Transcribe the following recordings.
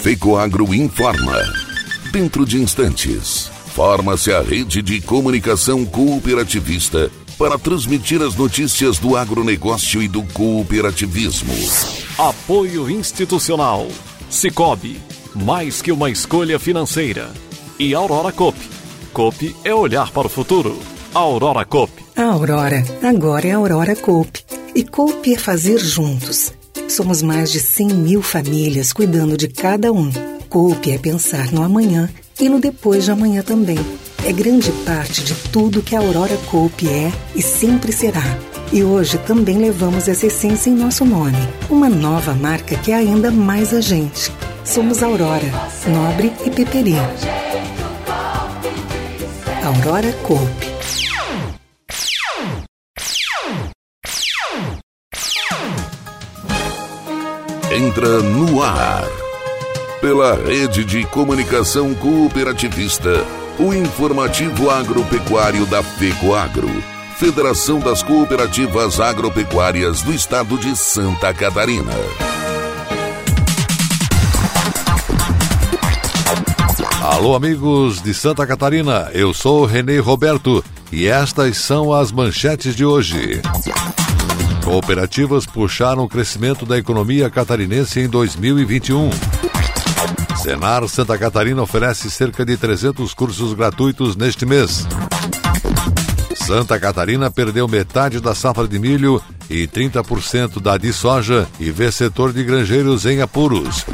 FECOAGRO informa. Dentro de instantes, forma-se a rede de comunicação cooperativista para transmitir as notícias do agronegócio e do cooperativismo. Apoio institucional. Cicobi, mais que uma escolha financeira. E Aurora Cop. Cop é olhar para o futuro. Aurora Cop. A Aurora, agora é Aurora Cop. E Cop é fazer juntos. Somos mais de 100 mil famílias cuidando de cada um. Cop é pensar no amanhã e no depois de amanhã também é grande parte de tudo que a Aurora Cope é e sempre será. E hoje também levamos essa essência em nosso nome, uma nova marca que é ainda mais a gente. Somos Aurora, Nobre e Peperi. Aurora Cope. Entra no ar. Pela rede de comunicação cooperativista o informativo agropecuário da FECOAGRO, Federação das Cooperativas Agropecuárias do Estado de Santa Catarina. Alô, amigos de Santa Catarina, eu sou Renê Roberto e estas são as manchetes de hoje. Cooperativas puxaram o crescimento da economia catarinense em 2021. Senar Santa Catarina oferece cerca de 300 cursos gratuitos neste mês. Santa Catarina perdeu metade da safra de milho e 30% da de soja e vê setor de granjeiros em apuros.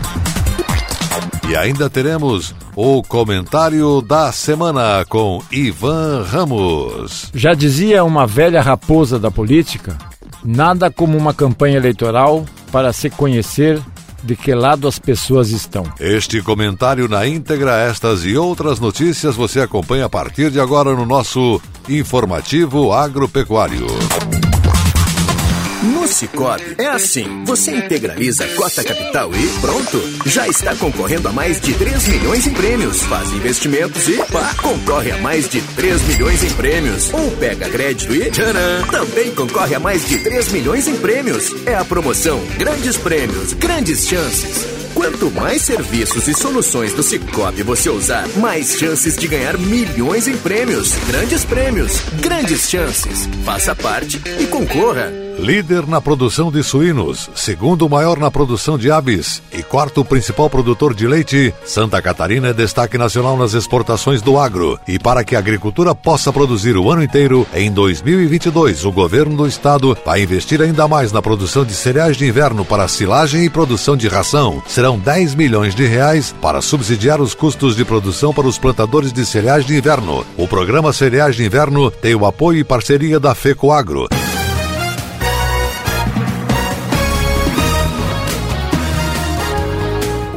E ainda teremos o comentário da semana com Ivan Ramos. Já dizia uma velha raposa da política: nada como uma campanha eleitoral para se conhecer de que lado as pessoas estão. Este comentário na íntegra, estas e outras notícias você acompanha a partir de agora no nosso informativo agropecuário. No Cicobi é assim. Você integraliza a cota capital e pronto. Já está concorrendo a mais de 3 milhões em prêmios. Faz investimentos e pá, concorre a mais de 3 milhões em prêmios. Ou pega crédito e tcharam, também concorre a mais de 3 milhões em prêmios. É a promoção Grandes Prêmios, Grandes Chances. Quanto mais serviços e soluções do Cicobi você usar, mais chances de ganhar milhões em prêmios. Grandes prêmios, grandes chances. Faça parte e concorra. Líder na produção de suínos, segundo maior na produção de aves e quarto principal produtor de leite, Santa Catarina é destaque nacional nas exportações do agro. E para que a agricultura possa produzir o ano inteiro, em 2022 o governo do estado vai investir ainda mais na produção de cereais de inverno para silagem e produção de ração. Serão 10 milhões de reais para subsidiar os custos de produção para os plantadores de cereais de inverno. O programa Cereais de Inverno tem o apoio e parceria da FECOAGRO.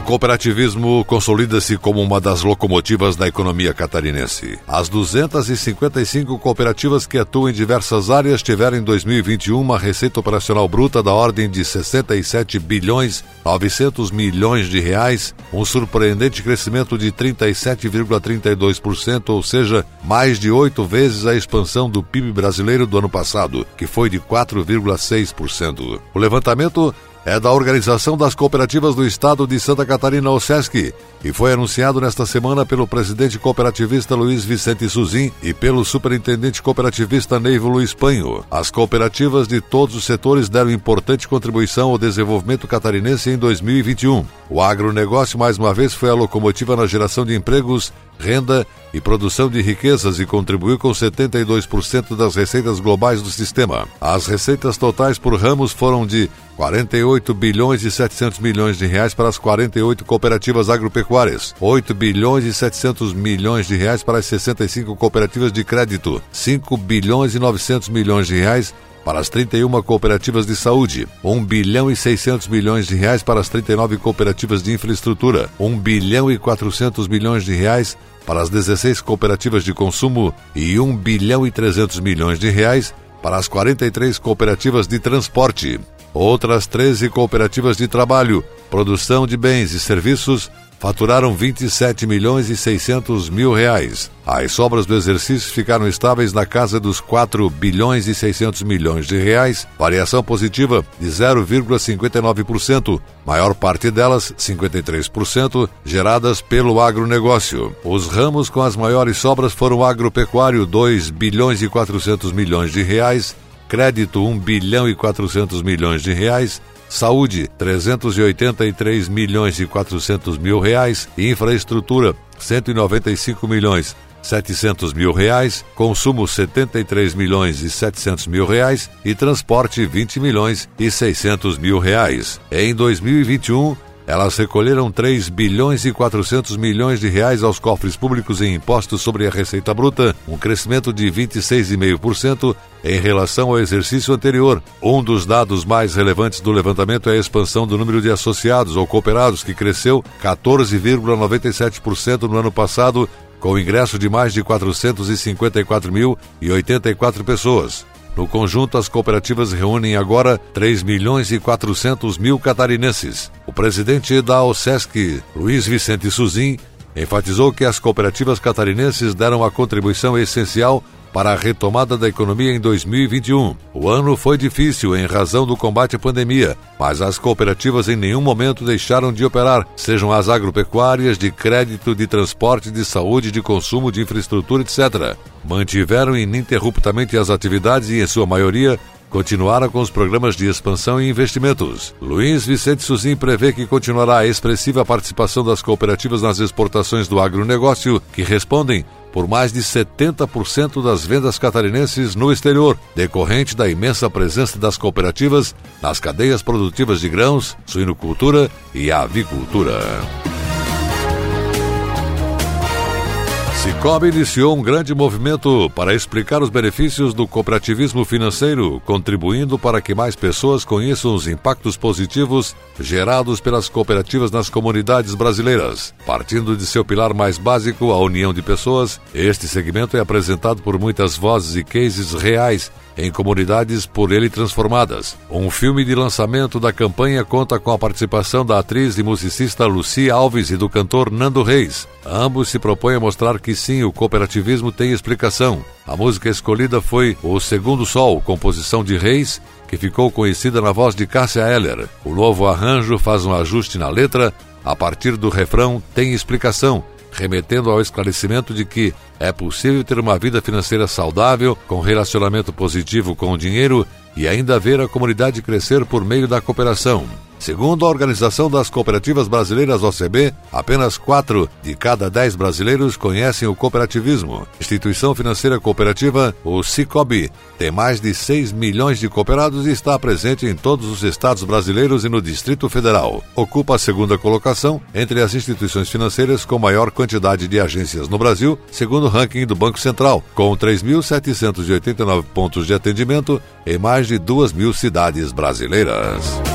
Cooperativismo consolida-se como uma das locomotivas da economia catarinense. As 255 cooperativas que atuam em diversas áreas tiveram em 2021 uma receita operacional bruta da ordem de 67 bilhões 900 milhões de reais, um surpreendente crescimento de 37,32%, ou seja, mais de oito vezes a expansão do PIB brasileiro do ano passado, que foi de 4,6%. O levantamento é da Organização das Cooperativas do Estado de Santa Catarina, OSESC, e foi anunciado nesta semana pelo presidente cooperativista Luiz Vicente Suzin e pelo superintendente cooperativista Neivo Luiz Panho. As cooperativas de todos os setores deram importante contribuição ao desenvolvimento catarinense em 2021. O agronegócio, mais uma vez, foi a locomotiva na geração de empregos, renda e produção de riquezas e contribuiu com 72% das receitas globais do sistema. As receitas totais por ramos foram de 48 bilhões e 700 milhões de reais para as 48 cooperativas agropecuárias, 8 bilhões e 700 milhões de reais para as 65 cooperativas de crédito, 5 bilhões e 900 milhões de reais para as 31 cooperativas de saúde, 1 bilhão e 600 milhões de reais para as 39 cooperativas de infraestrutura, 1 bilhão e 400 milhões de reais para as 16 cooperativas de consumo. E 1 bilhão e 300 milhões de reais para as 43 cooperativas de transporte. Outras 13 cooperativas de trabalho, produção de bens e serviços faturaram 27 milhões e 600 mil reais. As sobras do exercício ficaram estáveis na casa dos 4 bilhões e 600 milhões de reais, variação positiva de 0,59%, maior parte delas, 53%, geradas pelo agronegócio. Os ramos com as maiores sobras foram agropecuário, 2 bilhões e 400 milhões de reais, crédito 1 bilhão e 400 milhões de reais, saúde 383 milhões e 400 mil reais. Infraestrutura 195 milhões 700 mil reais, consumo 73 milhões e 700 mil reais. E transporte 20 milhões e 600 mil reais. Em 2021, elas recolheram 3 bilhões e 400 milhões de reais aos cofres públicos em impostos sobre a receita bruta, um crescimento de 26,5% em relação ao exercício anterior. Um dos dados mais relevantes do levantamento é a expansão do número de associados ou cooperados, que cresceu 14,97% no ano passado, com o ingresso de mais de 454.084 pessoas. No conjunto, as cooperativas reúnem agora 3 milhões e 400 mil catarinenses. O presidente da OSESC, Luiz Vicente Suzin, enfatizou que as cooperativas catarinenses deram a contribuição essencial para a retomada da economia em 2021. O ano foi difícil em razão do combate à pandemia, mas as cooperativas em nenhum momento deixaram de operar, sejam as agropecuárias, de crédito, de transporte, de saúde, de consumo, de infraestrutura, etc. Mantiveram ininterruptamente as atividades e, em sua maioria, continuaram com os programas de expansão e investimentos. Luiz Vicente Suzin prevê que continuará a expressiva participação das cooperativas nas exportações do agronegócio, que respondem por mais de 70% das vendas catarinenses no exterior, decorrente da imensa presença das cooperativas nas cadeias produtivas de grãos, suinocultura e avicultura. Cicobi iniciou um grande movimento para explicar os benefícios do cooperativismo financeiro, contribuindo para que mais pessoas conheçam os impactos positivos gerados pelas cooperativas nas comunidades brasileiras. Partindo de seu pilar mais básico, a união de pessoas, este segmento é apresentado por muitas vozes e cases reais em comunidades por ele transformadas. Um filme de lançamento da campanha conta com a participação da atriz e musicista Lucia Alves e do cantor Nando Reis. Ambos se propõem a mostrar que sim, o cooperativismo tem explicação. A música escolhida foi O Segundo Sol, composição de Reis, que ficou conhecida na voz de Cássia Eller. O novo arranjo faz um ajuste na letra, a partir do refrão tem explicação, remetendo ao esclarecimento de que é possível ter uma vida financeira saudável, com relacionamento positivo com o dinheiro e ainda ver a comunidade crescer por meio da cooperação. Segundo a Organização das Cooperativas Brasileiras OCB, apenas 4 de cada 10 brasileiros conhecem o cooperativismo. Instituição financeira cooperativa, o Cicobi, tem mais de 6 milhões de cooperados e está presente em todos os estados brasileiros e no Distrito Federal. Ocupa a segunda colocação entre as instituições financeiras com maior quantidade de agências no Brasil, segundo o ranking do Banco Central, com 3.789 pontos de atendimento em mais de 2 mil cidades brasileiras.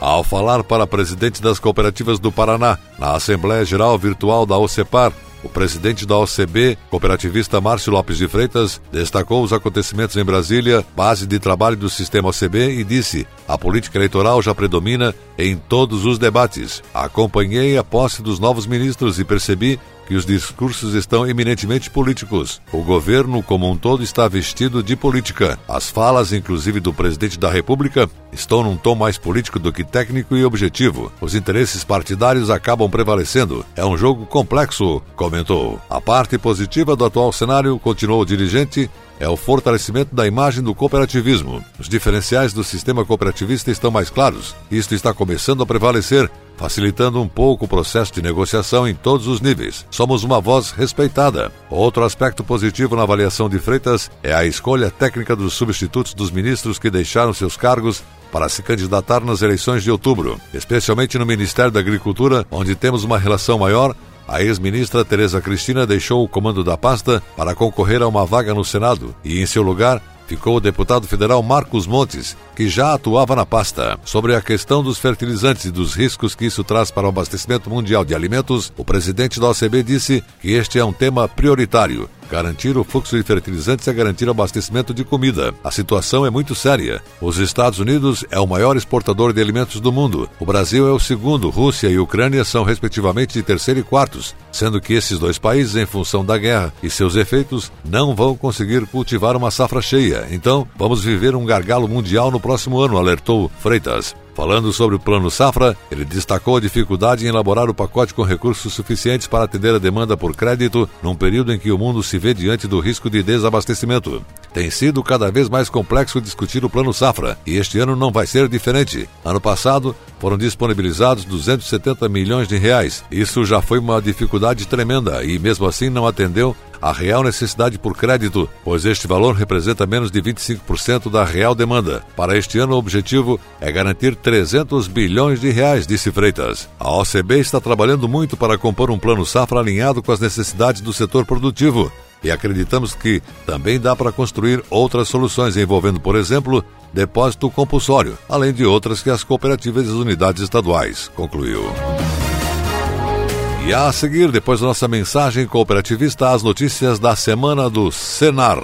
Ao falar para presidente das cooperativas do Paraná, na Assembleia Geral Virtual da OCEPAR, o presidente da OCB, cooperativista Márcio Lopes de Freitas, destacou os acontecimentos em Brasília, base de trabalho do sistema OCB, e disse: a política eleitoral já predomina em todos os debates. Acompanhei a posse dos novos ministros e percebi que os discursos estão eminentemente políticos. O governo como um todo está vestido de política. As falas, inclusive do presidente da República, estão num tom mais político do que técnico e objetivo. Os interesses partidários acabam prevalecendo. É um jogo complexo, comentou. A parte positiva do atual cenário, continuou o dirigente, é o fortalecimento da imagem do cooperativismo. Os diferenciais do sistema cooperativista estão mais claros. Isto está começando a prevalecer facilitando um pouco o processo de negociação em todos os níveis. Somos uma voz respeitada. Outro aspecto positivo na avaliação de Freitas é a escolha técnica dos substitutos dos ministros que deixaram seus cargos para se candidatar nas eleições de outubro, especialmente no Ministério da Agricultura, onde temos uma relação maior. A ex-ministra Tereza Cristina deixou o comando da pasta para concorrer a uma vaga no Senado e, em seu lugar, ficou o deputado federal Marcos Montes, que já atuava na pasta. Sobre a questão dos fertilizantes e dos riscos que isso traz para o abastecimento mundial de alimentos, o presidente da OCB disse que este é um tema prioritário Garantir o fluxo de fertilizantes é garantir o abastecimento de comida. A situação é muito séria. Os Estados Unidos é o maior exportador de alimentos do mundo. O Brasil é o segundo. Rússia e Ucrânia são respectivamente terceiro e quartos, sendo que esses dois países, em função da guerra e seus efeitos, não vão conseguir cultivar uma safra cheia. Então, vamos viver um gargalo mundial no próximo ano, alertou Freitas. Falando sobre o Plano Safra, ele destacou a dificuldade em elaborar o pacote com recursos suficientes para atender a demanda por crédito num período em que o mundo se vê diante do risco de desabastecimento. Tem sido cada vez mais complexo discutir o Plano Safra e este ano não vai ser diferente. Ano passado, foram disponibilizados 270 milhões de reais. Isso já foi uma dificuldade tremenda e, mesmo assim, não atendeu a real necessidade por crédito, pois este valor representa menos de 25% da real demanda. Para este ano, o objetivo é garantir 300 bilhões de reais, disse Freitas. A OCB está trabalhando muito para compor um plano safra alinhado com as necessidades do setor produtivo. E acreditamos que também dá para construir outras soluções envolvendo, por exemplo, depósito compulsório, além de outras que as cooperativas e as unidades estaduais, concluiu. E a seguir, depois da nossa mensagem cooperativista, as notícias da semana do Senar.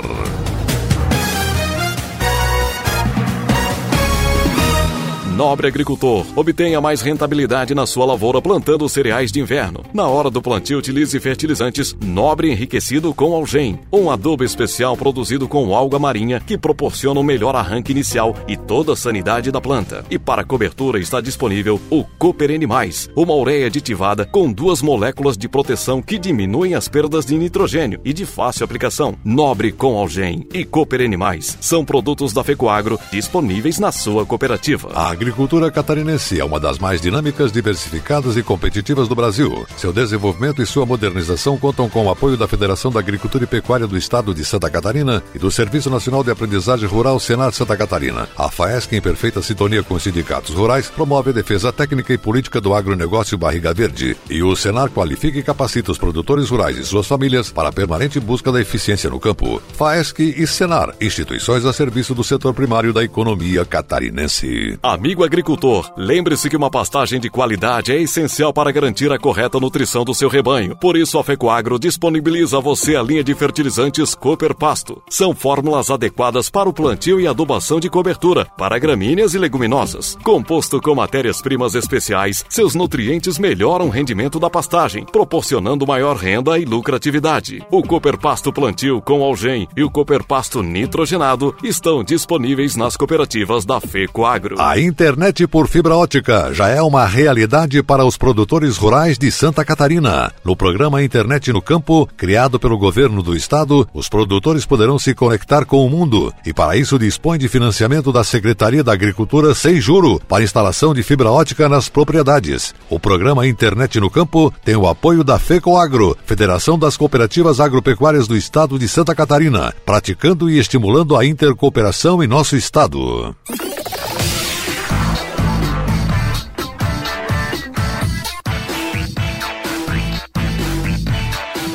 Nobre agricultor, obtenha mais rentabilidade na sua lavoura plantando cereais de inverno. Na hora do plantio, utilize fertilizantes Nobre enriquecido com algem, um adubo especial produzido com alga marinha que proporciona um melhor arranque inicial e toda a sanidade da planta. E para cobertura está disponível o Cooper N+, uma ureia aditivada com duas moléculas de proteção que diminuem as perdas de nitrogênio e de fácil aplicação. Nobre com algem e Cooper N+, são produtos da Fecoagro disponíveis na sua cooperativa. A agricultura catarinense é uma das mais dinâmicas, diversificadas e competitivas do Brasil. Seu desenvolvimento e sua modernização contam com o apoio da Federação da Agricultura e Pecuária do Estado de Santa Catarina e do Serviço Nacional de Aprendizagem Rural Senar Santa Catarina. A FAESC, em perfeita sintonia com os sindicatos rurais, promove a defesa técnica e política do agronegócio Barriga Verde. E o Senar qualifica e capacita os produtores rurais e suas famílias para a permanente busca da eficiência no campo. FAESC e Senar, instituições a serviço do setor primário da economia catarinense. Amigo Amigo agricultor, lembre-se que uma pastagem de qualidade é essencial para garantir a correta nutrição do seu rebanho. Por isso, a Fecoagro disponibiliza a você a linha de fertilizantes Cooper Pasto. São fórmulas adequadas para o plantio e adubação de cobertura, para gramíneas e leguminosas. Composto com matérias-primas especiais, seus nutrientes melhoram o rendimento da pastagem, proporcionando maior renda e lucratividade. O Cooper Pasto Plantio com algem e o Cooper Pasto Nitrogenado estão disponíveis nas cooperativas da Fecoagro. A internet por fibra ótica já é uma realidade para os produtores rurais de Santa Catarina. No programa Internet no Campo, criado pelo governo do estado, os produtores poderão se conectar com o mundo e para isso dispõe de financiamento da Secretaria da Agricultura sem juro para instalação de fibra ótica nas propriedades. O programa Internet no Campo tem o apoio da FECOAGRO, Federação das Cooperativas Agropecuárias do Estado de Santa Catarina, praticando e estimulando a intercooperação em nosso estado.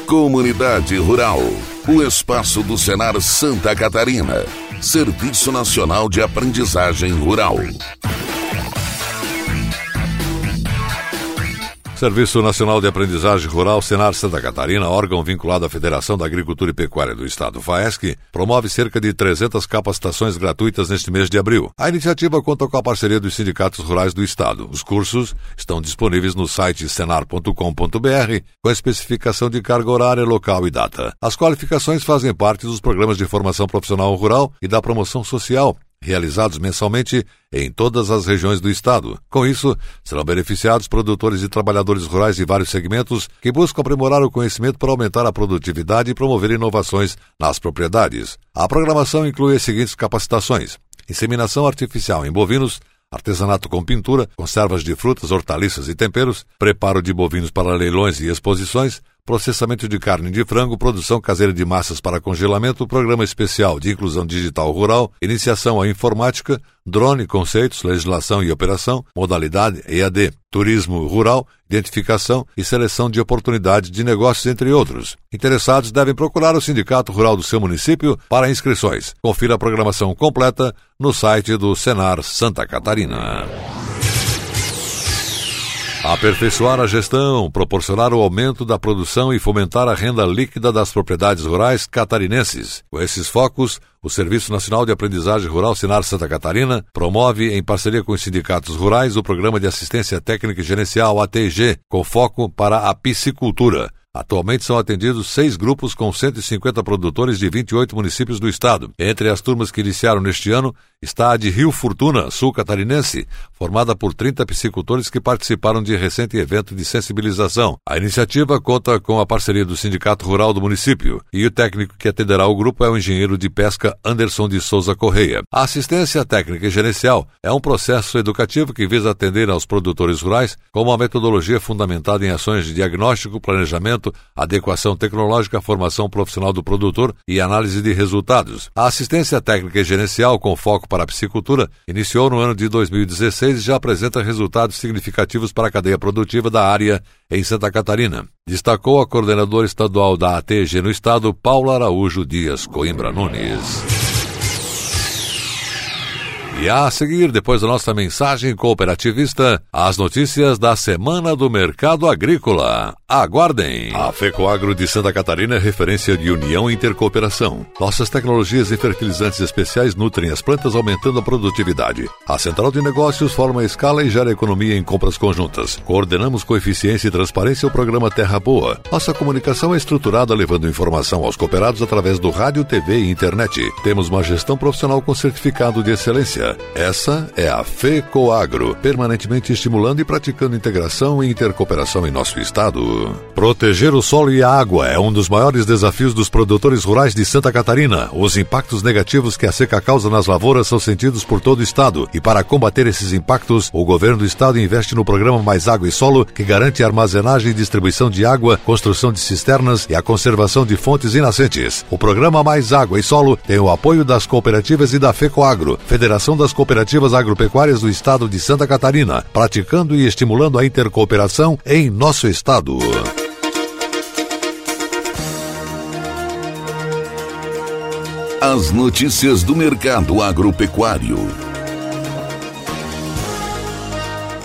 Comunidade Rural. O espaço do Senar Santa Catarina. Serviço Nacional de Aprendizagem Rural. Serviço Nacional de Aprendizagem Rural Senar Santa Catarina, órgão vinculado à Federação da Agricultura e Pecuária do Estado, FAESC, promove cerca de 300 capacitações gratuitas neste mês de abril. A iniciativa conta com a parceria dos sindicatos rurais do Estado. Os cursos estão disponíveis no site senar.com.br com a especificação de carga horária, local e data. As qualificações fazem parte dos programas de formação profissional rural e da promoção social realizados mensalmente em todas as regiões do estado. Com isso, serão beneficiados produtores e trabalhadores rurais de vários segmentos que buscam aprimorar o conhecimento para aumentar a produtividade e promover inovações nas propriedades. A programação inclui as seguintes capacitações: inseminação artificial em bovinos, artesanato com pintura, conservas de frutas, hortaliças e temperos, preparo de bovinos para leilões e exposições, processamento de carne de frango, produção caseira de massas para congelamento, programa especial de inclusão digital rural, iniciação à informática, drone, conceitos, legislação e operação, modalidade EAD, turismo rural, identificação e seleção de oportunidades de negócios, entre outros. Interessados devem procurar o Sindicato Rural do seu município para inscrições. Confira a programação completa no site do Senar Santa Catarina. Aperfeiçoar a gestão, proporcionar o aumento da produção e fomentar a renda líquida das propriedades rurais catarinenses. Com esses focos, o Serviço Nacional de Aprendizagem Rural Sinar Santa Catarina promove, em parceria com os sindicatos rurais, o Programa de Assistência Técnica e Gerencial ATG, com foco para a piscicultura. Atualmente são atendidos seis grupos com 150 produtores de 28 municípios do estado. Entre as turmas que iniciaram neste ano está a de Rio Fortuna, sul catarinense, formada por 30 piscicultores que participaram de recente evento de sensibilização. A iniciativa conta com a parceria do Sindicato Rural do município e o técnico que atenderá o grupo é o engenheiro de pesca Anderson de Souza Correia. A assistência técnica e gerencial é um processo educativo que visa atender aos produtores rurais com uma metodologia fundamentada em ações de diagnóstico, planejamento, adequação tecnológica, formação profissional do produtor e análise de resultados. A assistência técnica e gerencial com foco para a piscicultura iniciou no ano de 2016 e já apresenta resultados significativos para a cadeia produtiva da área em Santa Catarina. Destacou a coordenadora estadual da ATG no estado, Paula Araújo Dias Coimbra Nunes. E a seguir, depois da nossa mensagem cooperativista, as notícias da Semana do Mercado Agrícola. Aguardem! A FECOAGRO de Santa Catarina é referência de união e intercooperação. Nossas tecnologias e fertilizantes especiais nutrem as plantas, aumentando a produtividade. A Central de Negócios forma a escala e gera economia em compras conjuntas. Coordenamos com eficiência e transparência o programa Terra Boa. Nossa comunicação é estruturada levando informação aos cooperados através do rádio, TV e internet. Temos uma gestão profissional com certificado de excelência. Essa é a FECOAGRO, permanentemente estimulando e praticando integração e intercooperação em nosso estado. Proteger o solo e a água é um dos maiores desafios dos produtores rurais de Santa Catarina. Os impactos negativos que a seca causa nas lavouras são sentidos por todo o estado e para combater esses impactos, o governo do estado investe no programa Mais Água e Solo, que garante a armazenagem e distribuição de água, construção de cisternas e a conservação de fontes e nascentes. O programa Mais Água e Solo tem o apoio das cooperativas e da FECOAGRO, Federação das cooperativas agropecuárias do estado de Santa Catarina, praticando e estimulando a intercooperação em nosso estado. As notícias do mercado agropecuário.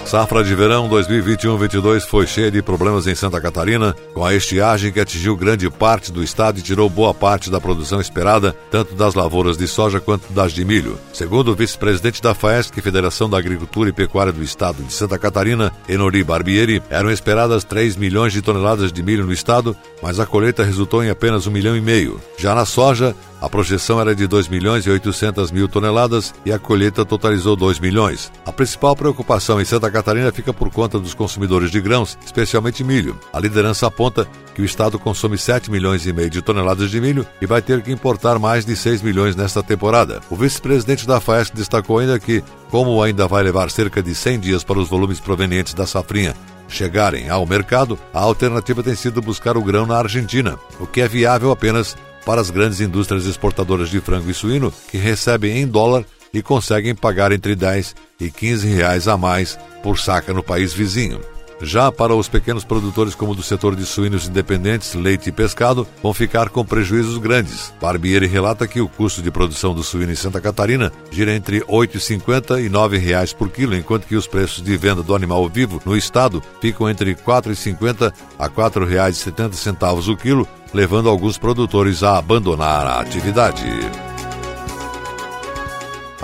Safra de verão 2021-22 foi cheia de problemas em Santa Catarina, com a estiagem que atingiu grande parte do estado e tirou boa parte da produção esperada, tanto das lavouras de soja quanto das de milho. Segundo o vice-presidente da FAESC, Federação da Agricultura e Pecuária do Estado de Santa Catarina, Enori Barbieri, eram esperadas 3 milhões de toneladas de milho no estado, mas a colheita resultou em apenas um milhão e meio. Já na soja, a projeção era de 2 milhões e 800 mil toneladas e a colheita totalizou 2 milhões. A principal preocupação em Santa Catarina fica por conta dos consumidores de grãos, especialmente milho. A liderança aponta que o estado consome 7 milhões e meio de toneladas de milho e vai ter que importar mais de 6 milhões nesta temporada. O vice-presidente da FAESC destacou ainda que, como ainda vai levar cerca de 100 dias para os volumes provenientes da safrinha chegarem ao mercado, a alternativa tem sido buscar o grão na Argentina, o que é viável apenas para as grandes indústrias exportadoras de frango e suíno que recebem em dólar e conseguem pagar entre 10 e 15 reais a mais por saca no país vizinho. Já para os pequenos produtores, como do setor de suínos independentes, leite e pescado, vão ficar com prejuízos grandes. Barbieri relata que o custo de produção do suíno em Santa Catarina gira entre R$ 8,50 e R$ 9,00 por quilo, enquanto que os preços de venda do animal vivo no estado ficam entre R$ 4,50 a R$ 4,70 o quilo, levando alguns produtores a abandonar a atividade.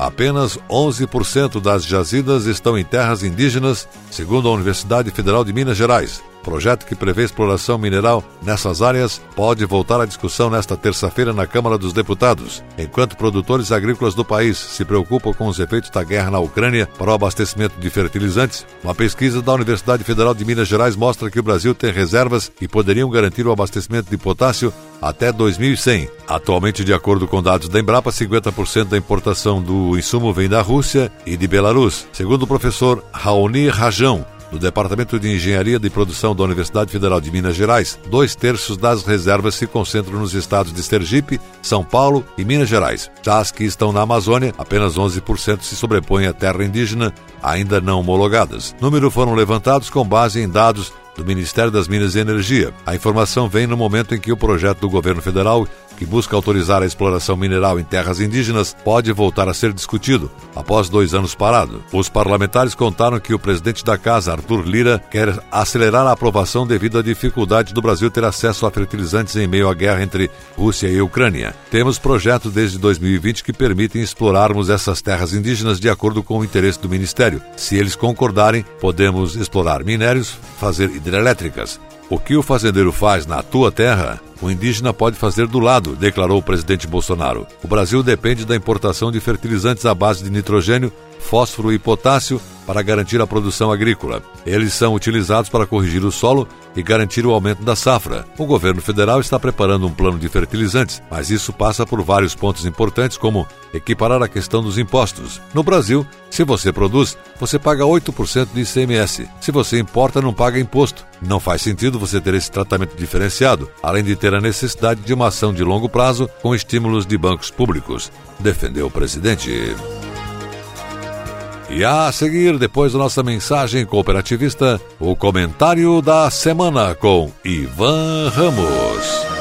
Apenas 11% das jazidas estão em terras indígenas, segundo a Universidade Federal de Minas Gerais. Projeto que prevê exploração mineral nessas áreas pode voltar à discussão nesta terça-feira na Câmara dos Deputados, enquanto produtores agrícolas do país se preocupam com os efeitos da guerra na Ucrânia para o abastecimento de fertilizantes. Uma pesquisa da Universidade Federal de Minas Gerais mostra que o Brasil tem reservas que poderiam garantir o abastecimento de potássio até 2100. Atualmente, de acordo com dados da Embrapa, 50% da importação do insumo vem da Rússia e de Belarus. Segundo o professor Raoni Rajão, no Departamento de Engenharia de Produção da Universidade Federal de Minas Gerais, dois terços das reservas se concentram nos estados de Sergipe, São Paulo e Minas Gerais. Já as que estão na Amazônia, apenas 11% se sobrepõem à terra indígena, ainda não homologadas. Números foram levantados com base em dados do Ministério das Minas e Energia. A informação vem no momento em que o projeto do governo federal que busca autorizar a exploração mineral em terras indígenas, pode voltar a ser discutido, após dois anos parado. Os parlamentares contaram que o presidente da casa, Arthur Lira, quer acelerar a aprovação devido à dificuldade do Brasil ter acesso a fertilizantes em meio à guerra entre Rússia e Ucrânia. Temos projetos desde 2020 que permitem explorarmos essas terras indígenas de acordo com o interesse do Ministério. Se eles concordarem, podemos explorar minérios, fazer hidrelétricas. O que o fazendeiro faz na tua terra, o indígena pode fazer do lado, declarou o presidente Bolsonaro. O Brasil depende da importação de fertilizantes à base de nitrogênio, fósforo e potássio para garantir a produção agrícola. Eles são utilizados para corrigir o solo e garantir o aumento da safra. O governo federal está preparando um plano de fertilizantes, mas isso passa por vários pontos importantes, como equiparar a questão dos impostos. No Brasil, se você produz, você paga 8% de ICMS. Se você importa, não paga imposto. Não faz sentido você ter esse tratamento diferenciado, além de ter a necessidade de uma ação de longo prazo com estímulos de bancos públicos, defendeu o presidente. E a seguir, depois da nossa mensagem cooperativista, o comentário da semana com Ivan Ramos.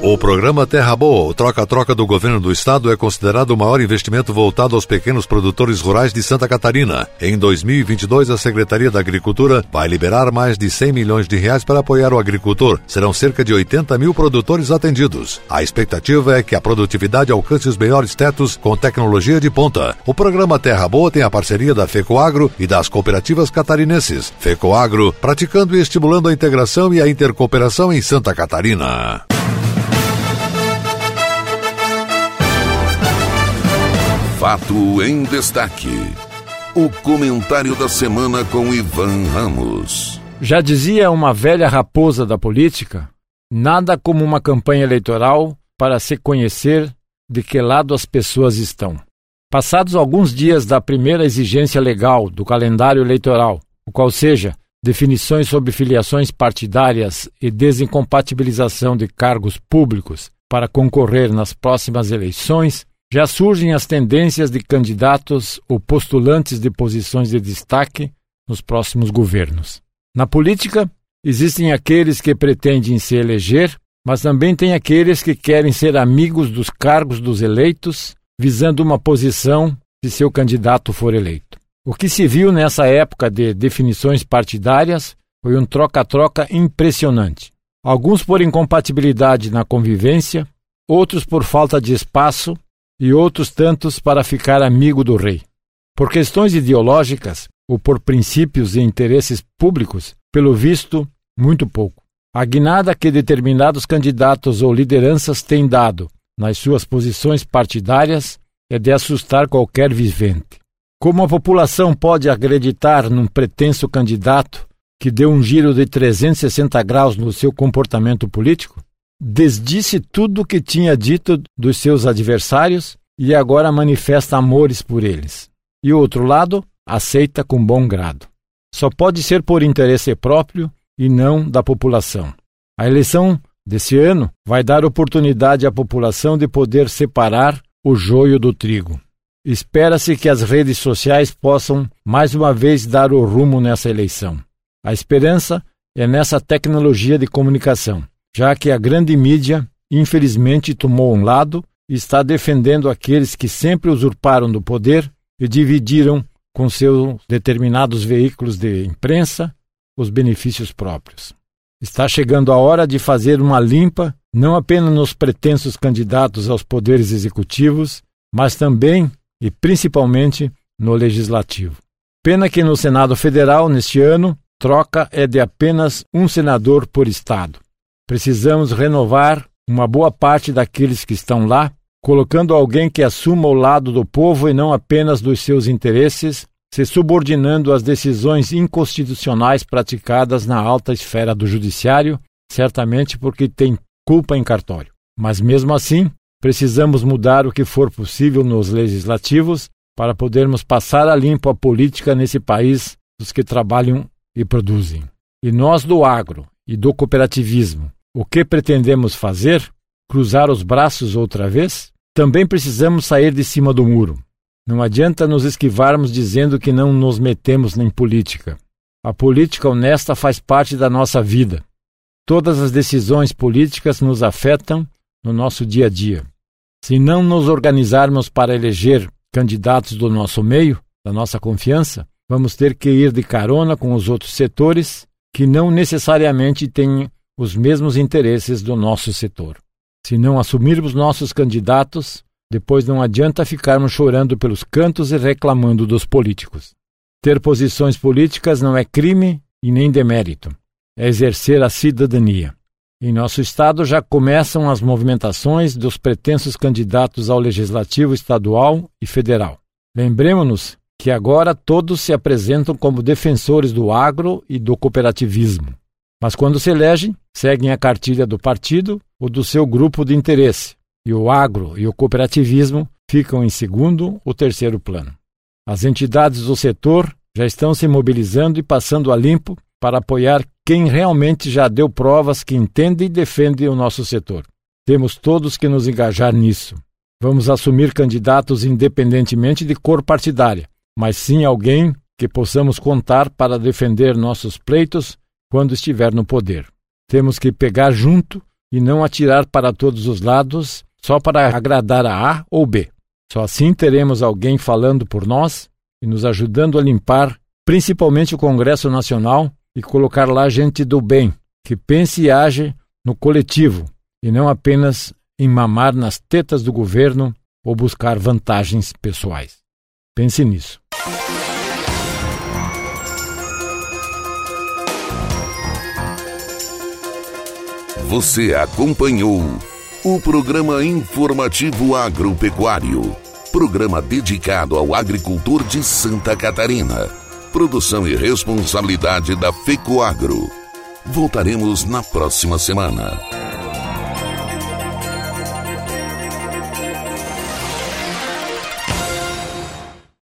O programa Terra Boa, o troca-troca do governo do estado, é considerado o maior investimento voltado aos pequenos produtores rurais de Santa Catarina. Em 2022, a Secretaria da Agricultura vai liberar mais de 100 milhões de reais para apoiar o agricultor. Serão cerca de 80 mil produtores atendidos. A expectativa é que a produtividade alcance os melhores tetos com tecnologia de ponta. O programa Terra Boa tem a parceria da FECOAGro e das cooperativas catarinenses. FECOAGro, praticando e estimulando a integração e a intercooperação em Santa Catarina. Fato em destaque. O comentário da semana com Ivan Ramos. Já dizia uma velha raposa da política: nada como uma campanha eleitoral para se conhecer de que lado as pessoas estão. Passados alguns dias da primeira exigência legal do calendário eleitoral, o qual seja definições sobre filiações partidárias e desincompatibilização de cargos públicos para concorrer nas próximas eleições, já surgem as tendências de candidatos ou postulantes de posições de destaque nos próximos governos. Na política, existem aqueles que pretendem se eleger, mas também tem aqueles que querem ser amigos dos cargos dos eleitos, visando uma posição se seu candidato for eleito. O que se viu nessa época de definições partidárias foi um troca-troca impressionante. Alguns por incompatibilidade na convivência, outros por falta de espaço e outros tantos para ficar amigo do rei. Por questões ideológicas ou por princípios e interesses públicos, pelo visto, muito pouco. A guinada que determinados candidatos ou lideranças têm dado nas suas posições partidárias é de assustar qualquer vivente. Como a população pode acreditar num pretenso candidato que deu um giro de 360 graus no seu comportamento político? Desdisse tudo o que tinha dito dos seus adversários e agora manifesta amores por eles. E o outro lado aceita com bom grado. Só pode ser por interesse próprio e não da população. A eleição desse ano vai dar oportunidade à população de poder separar o joio do trigo. Espera-se que as redes sociais possam mais uma vez dar o rumo nessa eleição. A esperança é nessa tecnologia de comunicação já que a grande mídia, infelizmente, tomou um lado e está defendendo aqueles que sempre usurparam do poder e dividiram com seus determinados veículos de imprensa os benefícios próprios. Está chegando a hora de fazer uma limpa, não apenas nos pretensos candidatos aos poderes executivos, mas também e principalmente no legislativo. Pena que no Senado Federal, neste ano, troca é de apenas um senador por estado. Precisamos renovar uma boa parte daqueles que estão lá, colocando alguém que assuma o lado do povo e não apenas dos seus interesses, se subordinando às decisões inconstitucionais praticadas na alta esfera do judiciário, certamente porque tem culpa em cartório. Mas mesmo assim, precisamos mudar o que for possível nos legislativos para podermos passar a limpo a política nesse país dos que trabalham e produzem. E nós do agro e do cooperativismo, o que pretendemos fazer? Cruzar os braços outra vez? Também precisamos sair de cima do muro. Não adianta nos esquivarmos dizendo que não nos metemos em política. A política honesta faz parte da nossa vida. Todas as decisões políticas nos afetam no nosso dia a dia. Se não nos organizarmos para eleger candidatos do nosso meio, da nossa confiança, vamos ter que ir de carona com os outros setores que não necessariamente têm os mesmos interesses do nosso setor. Se não assumirmos nossos candidatos, depois não adianta ficarmos chorando pelos cantos e reclamando dos políticos. Ter posições políticas não é crime e nem demérito. É exercer a cidadania. Em nosso estado já começam as movimentações dos pretensos candidatos ao legislativo estadual e federal. Lembremos-nos que agora todos se apresentam como defensores do agro e do cooperativismo. Mas quando se elegem, seguem a cartilha do partido ou do seu grupo de interesse, e o agro e o cooperativismo ficam em segundo ou terceiro plano. As entidades do setor já estão se mobilizando e passando a limpo para apoiar quem realmente já deu provas que entende e defende o nosso setor. Temos todos que nos engajar nisso. Vamos assumir candidatos independentemente de cor partidária, mas sim alguém que possamos contar para defender nossos pleitos quando estiver no poder. Temos que pegar junto e não atirar para todos os lados só para agradar a A ou B. Só assim teremos alguém falando por nós e nos ajudando a limpar, principalmente o Congresso Nacional, e colocar lá gente do bem, que pense e age no coletivo e não apenas em mamar nas tetas do governo ou buscar vantagens pessoais. Pense nisso. Você acompanhou o programa informativo agropecuário, programa dedicado ao agricultor de Santa Catarina. Produção e responsabilidade da FECOAGRO. Voltaremos na próxima semana.